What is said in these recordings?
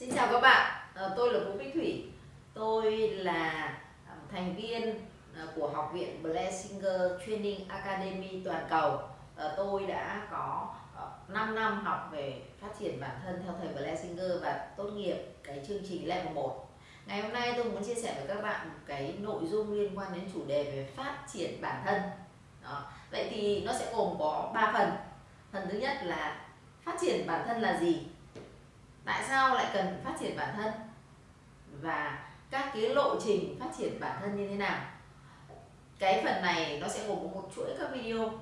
Xin chào các bạn, ờ, tôi là Vũ Bích Thủy. Tôi là ờ, thành viên ờ, của Học viện Blessinger Training Academy toàn cầu. Tôi đã có 5 năm học về phát triển bản thân theo thầy Blessinger và tốt nghiệp cái chương trình level 1 Ngày hôm nay tôi muốn chia sẻ với các bạn một cái nội dung liên quan đến chủ đề về phát triển bản thân. Đó. Vậy thì nó sẽ gồm có 3 phần. Phần thứ nhất là phát triển bản thân là gì? Tại sao lại cần phát triển bản thân? Và các cái lộ trình phát triển bản thân như thế nào? Cái phần này nó sẽ gồm một chuỗi các video.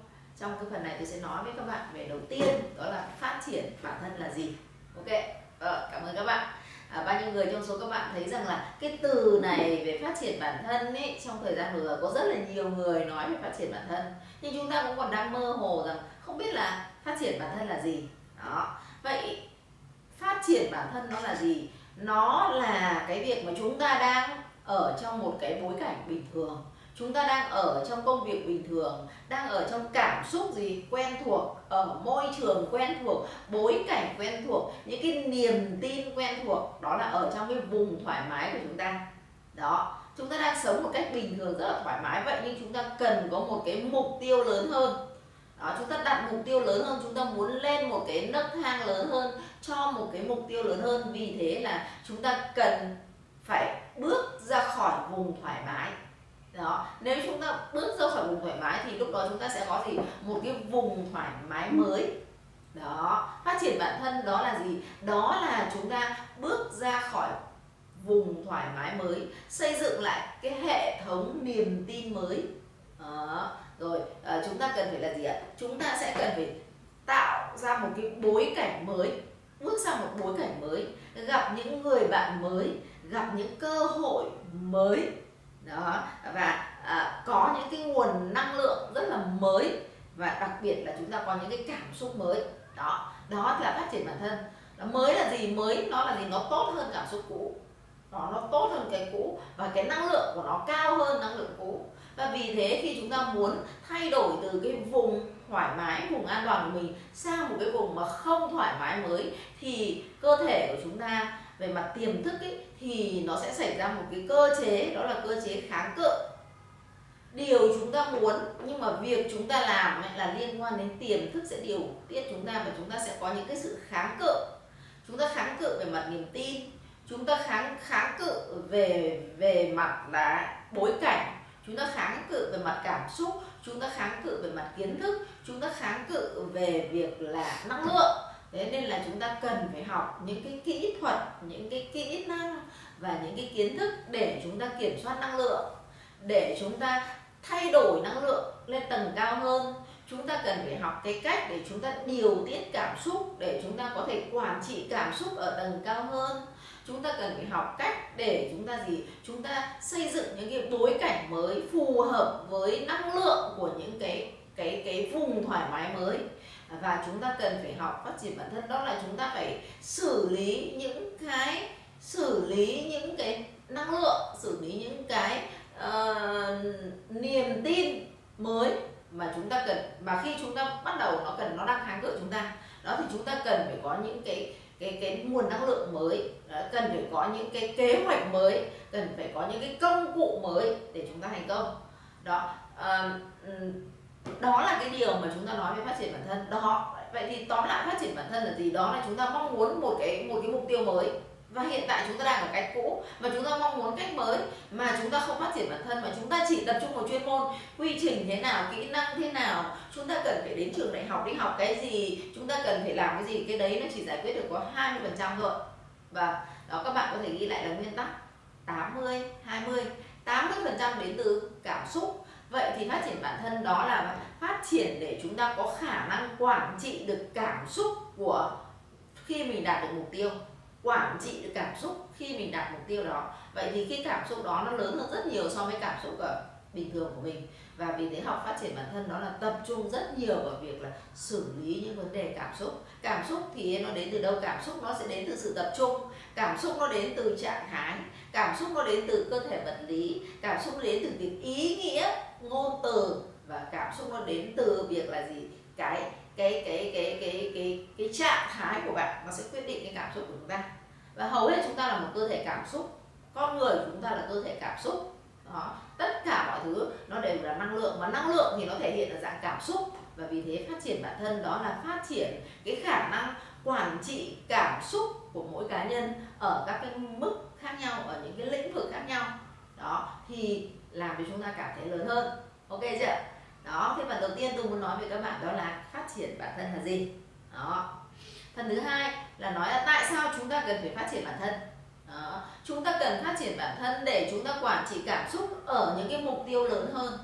Trong cái phần này tôi sẽ nói với các bạn về đầu tiên đó là phát triển bản thân là gì. Ok ờ, cảm ơn các bạn. À, bao nhiêu người trong số các bạn thấy rằng là cái từ này về phát triển bản thân ấy trong thời gian vừa có rất là nhiều người nói về phát triển bản thân. Nhưng chúng ta cũng còn đang mơ hồ rằng không biết là phát triển bản thân là gì. Đó bản thân nó là gì? Nó là cái việc mà chúng ta đang ở trong một cái bối cảnh bình thường. Chúng ta đang ở trong công việc bình thường, đang ở trong cảm xúc gì quen thuộc, ở môi trường quen thuộc, bối cảnh quen thuộc, những cái niềm tin quen thuộc, đó là ở trong cái vùng thoải mái của chúng ta. Đó, chúng ta đang sống một cách bình thường rất là thoải mái. Vậy nhưng chúng ta cần có một cái mục tiêu lớn hơn đó, chúng ta đặt mục tiêu lớn hơn, chúng ta muốn lên một cái nấc thang lớn hơn, cho một cái mục tiêu lớn hơn. Vì thế là chúng ta cần phải bước ra khỏi vùng thoải mái. Đó, nếu chúng ta bước ra khỏi vùng thoải mái thì lúc đó chúng ta sẽ có gì? Một cái vùng thoải mái mới. Đó, phát triển bản thân đó là gì? Đó là chúng ta bước ra khỏi vùng thoải mái mới, xây dựng lại cái hệ thống niềm tin mới. Đó rồi à, chúng ta cần phải là gì ạ? Chúng ta sẽ cần phải tạo ra một cái bối cảnh mới bước sang một bối cảnh mới gặp những người bạn mới gặp những cơ hội mới. Đó và à, có những cái nguồn năng lượng rất là mới và đặc biệt là chúng ta có những cái cảm xúc mới. Đó đó là phát triển bản thân. Nó mới là gì? Mới nó là gì? Nó tốt hơn cảm xúc cũ. Nó nó tốt hơn cái cũ và cái năng lượng của nó cao hơn năng lượng cũ và vì thế khi chúng ta muốn thay đổi từ cái vùng thoải mái vùng an toàn của mình sang một cái vùng mà không thoải mái mới thì cơ thể của chúng ta về mặt tiềm thức ấy, thì nó sẽ xảy ra một cái cơ chế đó là cơ chế kháng cự. Điều chúng ta muốn nhưng mà việc chúng ta làm ấy là liên quan đến tiềm thức sẽ điều tiết chúng ta và chúng ta sẽ có những cái sự kháng cự. Chúng ta kháng cự về mặt niềm tin chúng ta kháng kháng cự về về mặt là bối cảnh chúng ta kháng cự về mặt cảm xúc, chúng ta kháng cự về mặt kiến thức, chúng ta kháng cự về việc là năng lượng. Thế nên là chúng ta cần phải học những cái kỹ thuật, những cái kỹ năng và những cái kiến thức để chúng ta kiểm soát năng lượng, để chúng ta thay đổi năng lượng lên tầng cao hơn chúng ta cần phải học cái cách để chúng ta điều tiết cảm xúc để chúng ta có thể quản trị cảm xúc ở tầng cao hơn. Chúng ta cần phải học cách để chúng ta gì? Chúng ta xây dựng những cái bối cảnh mới phù hợp với năng lượng của những cái cái cái vùng thoải mái mới. Và chúng ta cần phải học phát triển bản thân. Đó là chúng ta phải xử lý những cái xử lý những cái năng lượng xử lý những cái uh, niềm tin mới mà chúng ta cần mà khi chúng ta bắt đầu nó cần nó đang kháng cự chúng ta đó thì chúng ta cần phải có những cái cái cái nguồn năng lượng mới đó, cần phải có những cái kế hoạch mới cần phải có những cái công cụ mới để chúng ta thành công. Đó à, đó là cái điều mà chúng ta nói về phát triển bản thân. Đó vậy thì tóm lại phát triển bản thân là gì? Đó là chúng ta mong muốn một cái một cái mục tiêu mới và hiện tại chúng ta đang ở cách cũ và chúng ta mong muốn cách mới mà chúng ta không phát triển bản thân mà chúng ta chỉ tập trung vào chuyên môn, quy trình thế nào, kỹ năng thế nào. Chúng ta cần phải đến trường đại học đi học cái gì, chúng ta cần phải làm cái gì. Cái đấy nó chỉ giải quyết được có 20 phần trăm thôi. Và đó, các bạn có thể ghi lại là nguyên tắc 80 20 80 phần trăm đến từ cảm xúc. Vậy thì phát triển bản thân đó là phát triển để chúng ta có khả năng quản trị được cảm xúc của khi mình đạt được mục tiêu quản trị được cảm xúc khi mình đạt mục tiêu đó. Vậy thì cái cảm xúc đó nó lớn hơn rất nhiều so với cảm xúc ở bình thường của mình. Và vì thế học phát triển bản thân đó là tập trung rất nhiều vào việc là xử lý những vấn đề cảm xúc. Cảm xúc thì nó đến từ đâu? Cảm xúc nó sẽ đến từ sự tập trung. Cảm xúc nó đến từ trạng thái. Cảm xúc nó đến từ cơ thể vật lý. Cảm xúc nó đến từ việc ý nghĩa, ngôn từ. Và cảm xúc nó đến từ việc là gì? Cái cái cái cái cái cái cái trạng thái của bạn nó sẽ quyết định cái cảm xúc của chúng ta. Và hầu hết chúng ta là một cơ thể cảm xúc, con người chúng ta là cơ thể cảm xúc. Đó, tất cả mọi thứ nó đều là năng lượng và năng lượng thì nó thể hiện ở dạng cảm xúc. Và vì thế phát triển bản thân đó là phát triển cái khả năng quản trị cảm xúc của mỗi cá nhân ở các cái mức khác nhau, ở những cái lĩnh vực khác nhau. Đó, thì làm cho chúng ta cảm thấy lớn hơn. Ok chưa? Đó, thế phần đầu tiên tôi muốn nói với các bạn đó là phát triển bản thân là gì? Đó. Phần thứ hai là nói là tại sao chúng ta cần phải phát triển bản thân? Đó. chúng ta cần phát triển bản thân để chúng ta quản trị cảm xúc ở những cái mục tiêu lớn hơn.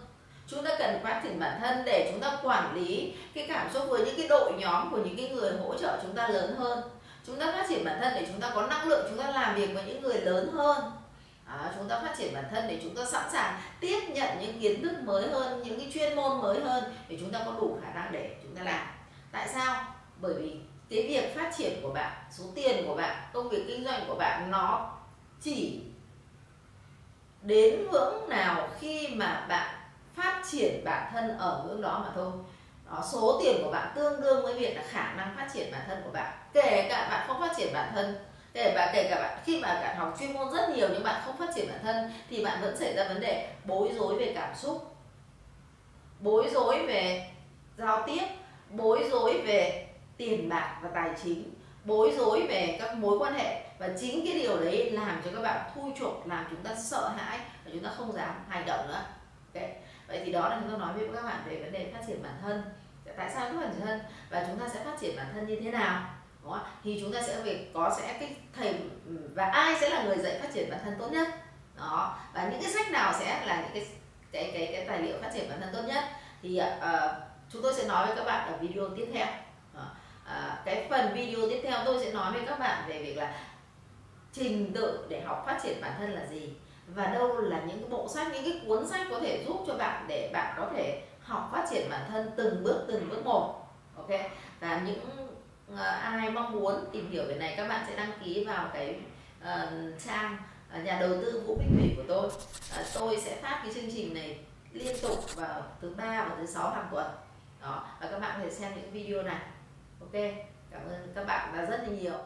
Chúng ta cần phát triển bản thân để chúng ta quản lý cái cảm xúc với những cái đội nhóm của những cái người hỗ trợ chúng ta lớn hơn. Chúng ta phát triển bản thân để chúng ta có năng lượng, chúng ta làm việc với những người lớn hơn à, chúng ta phát triển bản thân để chúng ta sẵn sàng tiếp nhận những kiến thức mới hơn những cái chuyên môn mới hơn để chúng ta có đủ khả năng để chúng ta làm. Tại sao? Bởi vì cái việc phát triển của bạn số tiền của bạn công việc kinh doanh của bạn nó chỉ đến ngưỡng nào khi mà bạn phát triển bản thân ở ngưỡng đó mà thôi. Đó, số tiền của bạn tương đương với việc là khả năng phát triển bản thân của bạn. Kể cả bạn không phát triển bản thân kể cả kể cả bạn, khi mà bạn học chuyên môn rất nhiều nhưng bạn không phát triển bản thân thì bạn vẫn xảy ra vấn đề bối rối về cảm xúc, bối rối về giao tiếp, bối rối về tiền bạc và tài chính, bối rối về các mối quan hệ. Và chính cái điều đấy làm cho các bạn thui chột, làm chúng ta sợ hãi và chúng ta không dám hành động nữa. Okay. vậy thì đó là chúng ta nói với các bạn về vấn đề phát triển bản thân. Tại sao phát triển bản thân? Và chúng ta sẽ phát triển bản thân như thế nào? Đó. thì chúng ta sẽ về có sẽ cái thầy và ai sẽ là người dạy phát triển bản thân tốt nhất. Đó và những cái sách nào sẽ là những cái cái cái cái tài liệu phát triển bản thân tốt nhất. Thì uh, chúng tôi sẽ nói với các bạn ở video tiếp theo. Uh, cái phần video tiếp theo tôi sẽ nói với các bạn về việc là trình tự để học phát triển bản thân là gì và đâu là những cái bộ sách những cái cuốn sách có thể giúp cho bạn để bạn có thể học phát triển bản thân từng bước từng bước một. Ok? Và những Ờ, ai mong muốn tìm hiểu về này các bạn sẽ đăng ký vào cái uh, trang ờ, nhà đầu tư vũ bích thủy của tôi. Uh, tôi sẽ phát cái chương trình này liên tục vào thứ ba và thứ sáu hàng tuần. Đó và các bạn có thể xem những video này. Ok cảm ơn các bạn đã rất là nhiều.